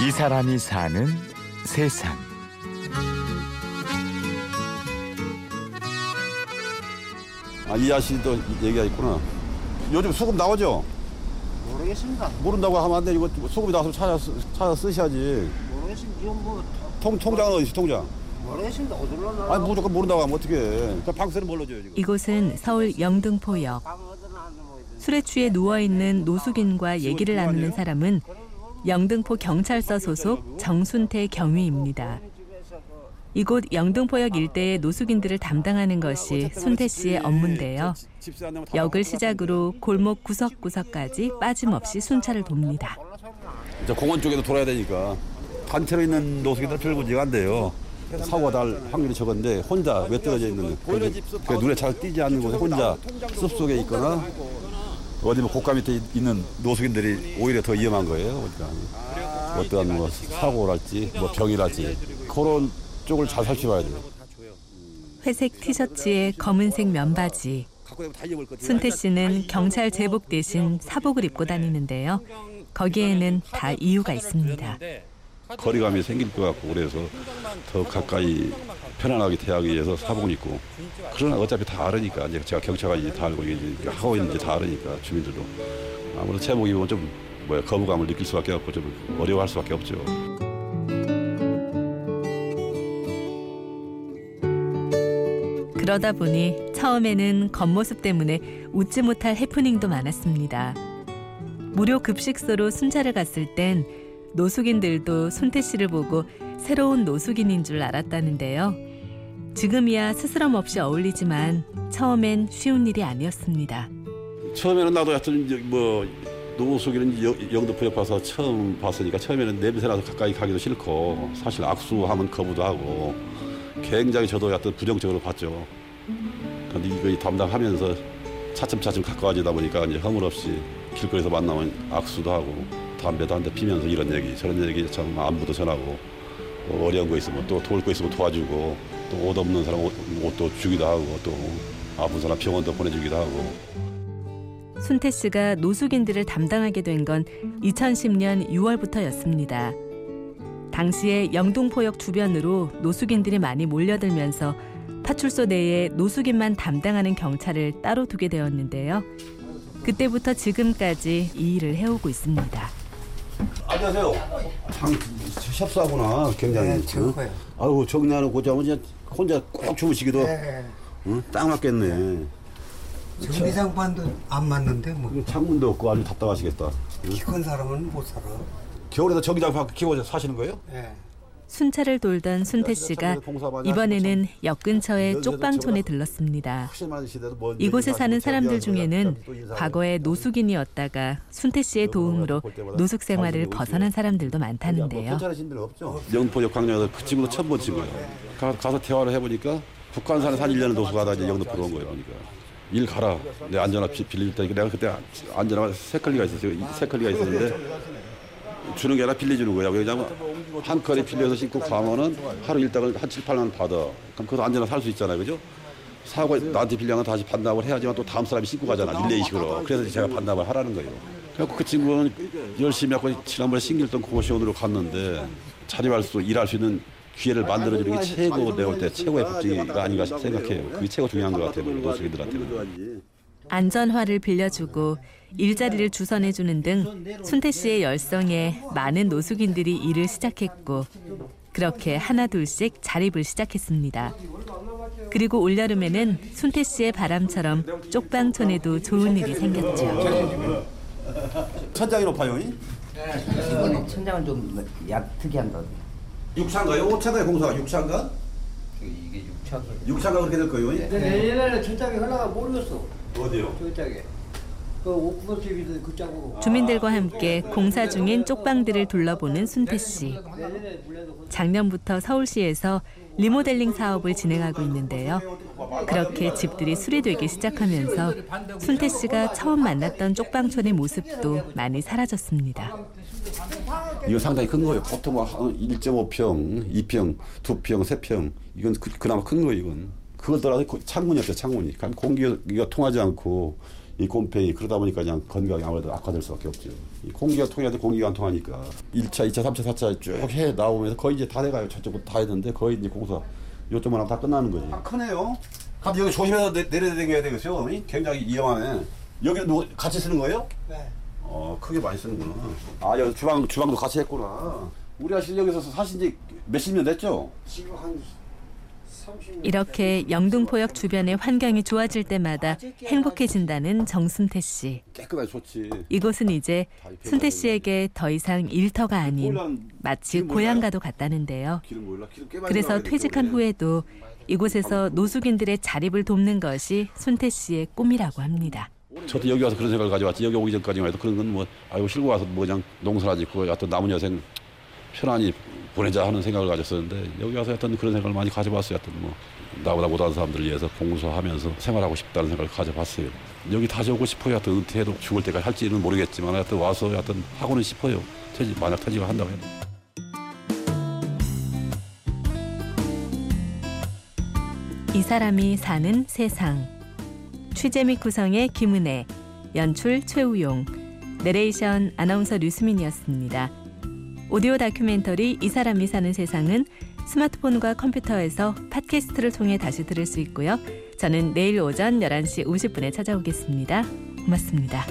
이 사람이 사는 세상. 아, 이 아씨도 얘기가 있구나. 요즘 소금 나오죠? 모르겠습니다. 모른다고 하면 안 돼. 이거 소금이 나와서 찾아, 쓰- 찾아 쓰셔야지. 모르겠습니다. 이건 뭐 통, 통장은 어디 있어, 통장? 모르겠습니다. 어디로 나가? 아니, 무조건 모른다고 하면 어떡해. 그 방세는 뭘로 줘요, 지금? 이곳은 서울 영등포역. 모르겠습니다. 술에 취해 누워 있는 노숙인과 얘기를 나누는 사람은 영등포 경찰서 소속 정순태 경위입니다. 이곳 영등포역 일대의 노숙인들을 담당하는 것이 순태 씨의 업무인데요. 역을 시작으로 골목 구석구석까지 빠짐없이 순찰을 돕니다. 저 공원 쪽에도 돌아야 되니까 단체로 있는 노숙인들 별 문제가 안 돼요. 사고가 날 확률이 적은데 혼자 왜 떨어져 있는 눈에 잘 띄지 않는 곳에 혼자 숲속에 있거나 어디 뭐 고가 밑에 있는 노숙인들이 오히려 더 위험한 거예요. 그러니까 어떠한 뭐 사고랄지 뭐 병이랄지 그런 쪽을 잘 살펴봐야 돼요. 회색 티셔츠에 검은색 면바지. 순태 씨는 경찰 제복 대신 사복을 입고 다니는데요. 거기에는 다 이유가 있습니다. 거리감이 생길 것 같고 그래서 더 가까이 편안하게 대하기 위해서 사복을 입고 그러나 어차피 다 알으니까 이제 제가 경찰관이 다 알고 이제 하고 있는지 다 알으니까 주민들도 아무래도 제복 입으면 좀 뭐야 거부감을 느낄 수밖에 없고 좀 어려워할 수밖에 없죠. 그러다 보니 처음에는 겉모습 때문에 웃지 못할 해프닝도 많았습니다. 무료 급식소로 순찰을 갔을 땐 노숙인들도 손태 씨를 보고 새로운 노숙인인 줄 알았다는데요. 지금이야 스스럼 없이 어울리지만 처음엔 쉬운 일이 아니었습니다. 처음에는 나도 하여튼 뭐 여- 영등포역 봐서 처음 봤으니까 처음에는 냄새나서 가까이 가기도 싫고 사실 악수하면 거부도 하고 굉장히 저도 하여튼 부정적으로 봤죠. 근데 이거 담당하면서 차츰차츰 가까워지다 보니까 이제 허물 없이 길거리에서 만나면 악수도 하고 담배도 한 대 피면서 이런 얘기 저런 얘기 참 안부도 전하고 또 어려운 거 있으면 또 도울 거 있으면 도와주고 또 옷 없는 사람 옷, 옷도 주기도 하고 또 아픈 사람 병원도 보내주기도 하고 순태 씨가 노숙인들을 담당하게 된 건 2010년 6월부터였습니다. 당시에 영동포역 주변으로 노숙인들이 많이 몰려들면서 파출소 내에 노숙인만 담당하는 경찰을 따로 두게 되었는데요. 그때부터 지금까지 이 일을 해오고 있습니다. 안녕하세요. 참 협소하구나 굉장히. 네, 저거요. 아유 정리하는 고자면 이제 혼자 꼭 주무시기도 네. 응? 딱 맞겠네. 전기장판도 안 맞는데 뭐. 창문도 없고 아주 답답하시겠다. 응? 키큰 사람은 못 살아. 겨울에도 전기장판 키워서 사시는 거예요? 예. 순찰을 돌던 순태 씨가 이번에는 역 근처의 쪽방촌에 들렀습니다. 이곳에 사는 사람들 중에는 과거에 노숙인이었다가 순태 씨의 도움으로 노숙 생활을 벗어난 사람들도 뭐 많다는데요. 영포역 강령에서 그 친구도 처음 본. 가, 가서 대화를 해보니까 북한산에 산 1년을 노숙하다 이제 영등포로 온 거예요. 그러니까 일 가라. 내 안전화 비- 빌릴 테니까 내가 그때 안전화가 세컬리가 있었어요. 이 세컬리가 있었는데 주는 게 아니라 빌려주는 거야. 왜냐면 한 컬에 빌려서 신고 가면은 하루 일당을 한 7, 8만 원 받아. 그럼 그것도 안전화 살수 있잖아요. 그죠? 사고 나한테 빌려면 다시 반납을 해야지만 또 다음 사람이 신고 가잖아. 릴레이식으로. 그래서 제가 반납을 하라는 거예요. 그래서 그 친구는 열심히 하고 지난번에 신길동 고시원으로 갔는데 자립할 수, 일할 수 있는 기회를 만들어주는 게 최고 내가 볼때 최고의 복지가 아닌가 생각해요. 그게 최고 중요한 것 같아요. 노숙인들한테는. 안전화를 빌려주고 일자리를 주선해 주는 등 순태 씨의 열성에 많은 노숙인들이 일을 시작했고 그렇게 하나둘씩 자립을 시작했습니다. 그리고 올여름에는 순태 씨의 바람처럼 쪽방촌에도 좋은 일이 생겼죠. 천장이 높아요. 이번에 천장은 좀약 특이한 거. 6차인가요? 5차인가요? 공사가 6차인가? 이게 6차. 6차가 그렇게 될 거예요. 내년에는 천장에 하나가 모르겠어. 어디요? 저짝 주민들과 함께 공사 중인 쪽방들을 둘러보는 순태 씨. 작년부터 서울시에서 리모델링 사업을 진행하고 있는데요. 그렇게 집들이 수리되기 시작하면서 순태 씨가 처음 만났던 쪽방촌의 모습도 많이 사라졌습니다. 이거 상당히 큰 거예요. 보통 뭐 1.5평, 2평, 2평, 3평. 이건 그, 그나마 큰 거예요, 이건. 고- 창문이 없어요, 창문이. 그럼 공기가 통하지 않고 이 곰팡이 그러다 보니까 그냥 건강이 아무래도 악화될 수밖에 없죠. 이 공기가 통해야 돼 공기가 안 통하니까 1차, 2차, 3차, 4차 쭉 해 나오면서 거의 이제 다 돼가요. 저쪽부터 다 했는데 거의 이제 공사 요점만 하면 다 끝나는 거지. 아, 크네요. 갑자기 여기 조심해서 내, 내려다녀야 되겠어요. 이? 굉장히 위험하네. 여기 뭐 같이 쓰는 거예요? 네. 어, 크게 많이 쓰는구나. 아, 여기 주방, 주방도 같이 했구나. 우리가 실력에서 사신 지 몇십 년 됐죠? 지금 한 30년. 이렇게 영등포역 주변의 환경이 좋아질 때마다 행복해진다는 정순태 씨. 깨끗하게 좋지. 이곳은 이제 순태 씨에게 더 이상 일터가 아닌 마치 고향과도 같다는데요. 그래서 퇴직한. 후에도 이곳에서 노숙인들의 자립을 돕는 것이 순태 씨의 꿈이라고 합니다. 저도 여기 와서 그런 생각을 가져왔지. 여기 오기 전까지만 해도 그런 건 뭐, 아이고, 실고 와서 뭐 그냥 농사나 짓고, 하여튼 남은 여생 편안히 보내자 하는 생각을 가졌었는데, 여기 와서 하여튼 그런 생각을 많이 가져봤어요. 하여튼 뭐, 나보다 못하는 사람들을 위해서 봉사하면서 생활하고 싶다는 생각을 가져봤어요. 여기 다시 오고 싶어요. 하여튼 은퇴해도 죽을 때까지 할지는 모르겠지만, 하여튼 와서 하여튼 하고는 싶어요. 퇴직, 만약 퇴직을 한다고 해도. 이 사람이 사는 세상. 취재 및 구성의 김은혜, 연출 최우용, 내레이션 아나운서 류수민이었습니다. 오디오 다큐멘터리 이 사람이 사는 세상은 스마트폰과 컴퓨터에서 팟캐스트를 통해 다시 들을 수 있고요. 저는 내일 오전 11시 50분에 찾아오겠습니다. 고맙습니다.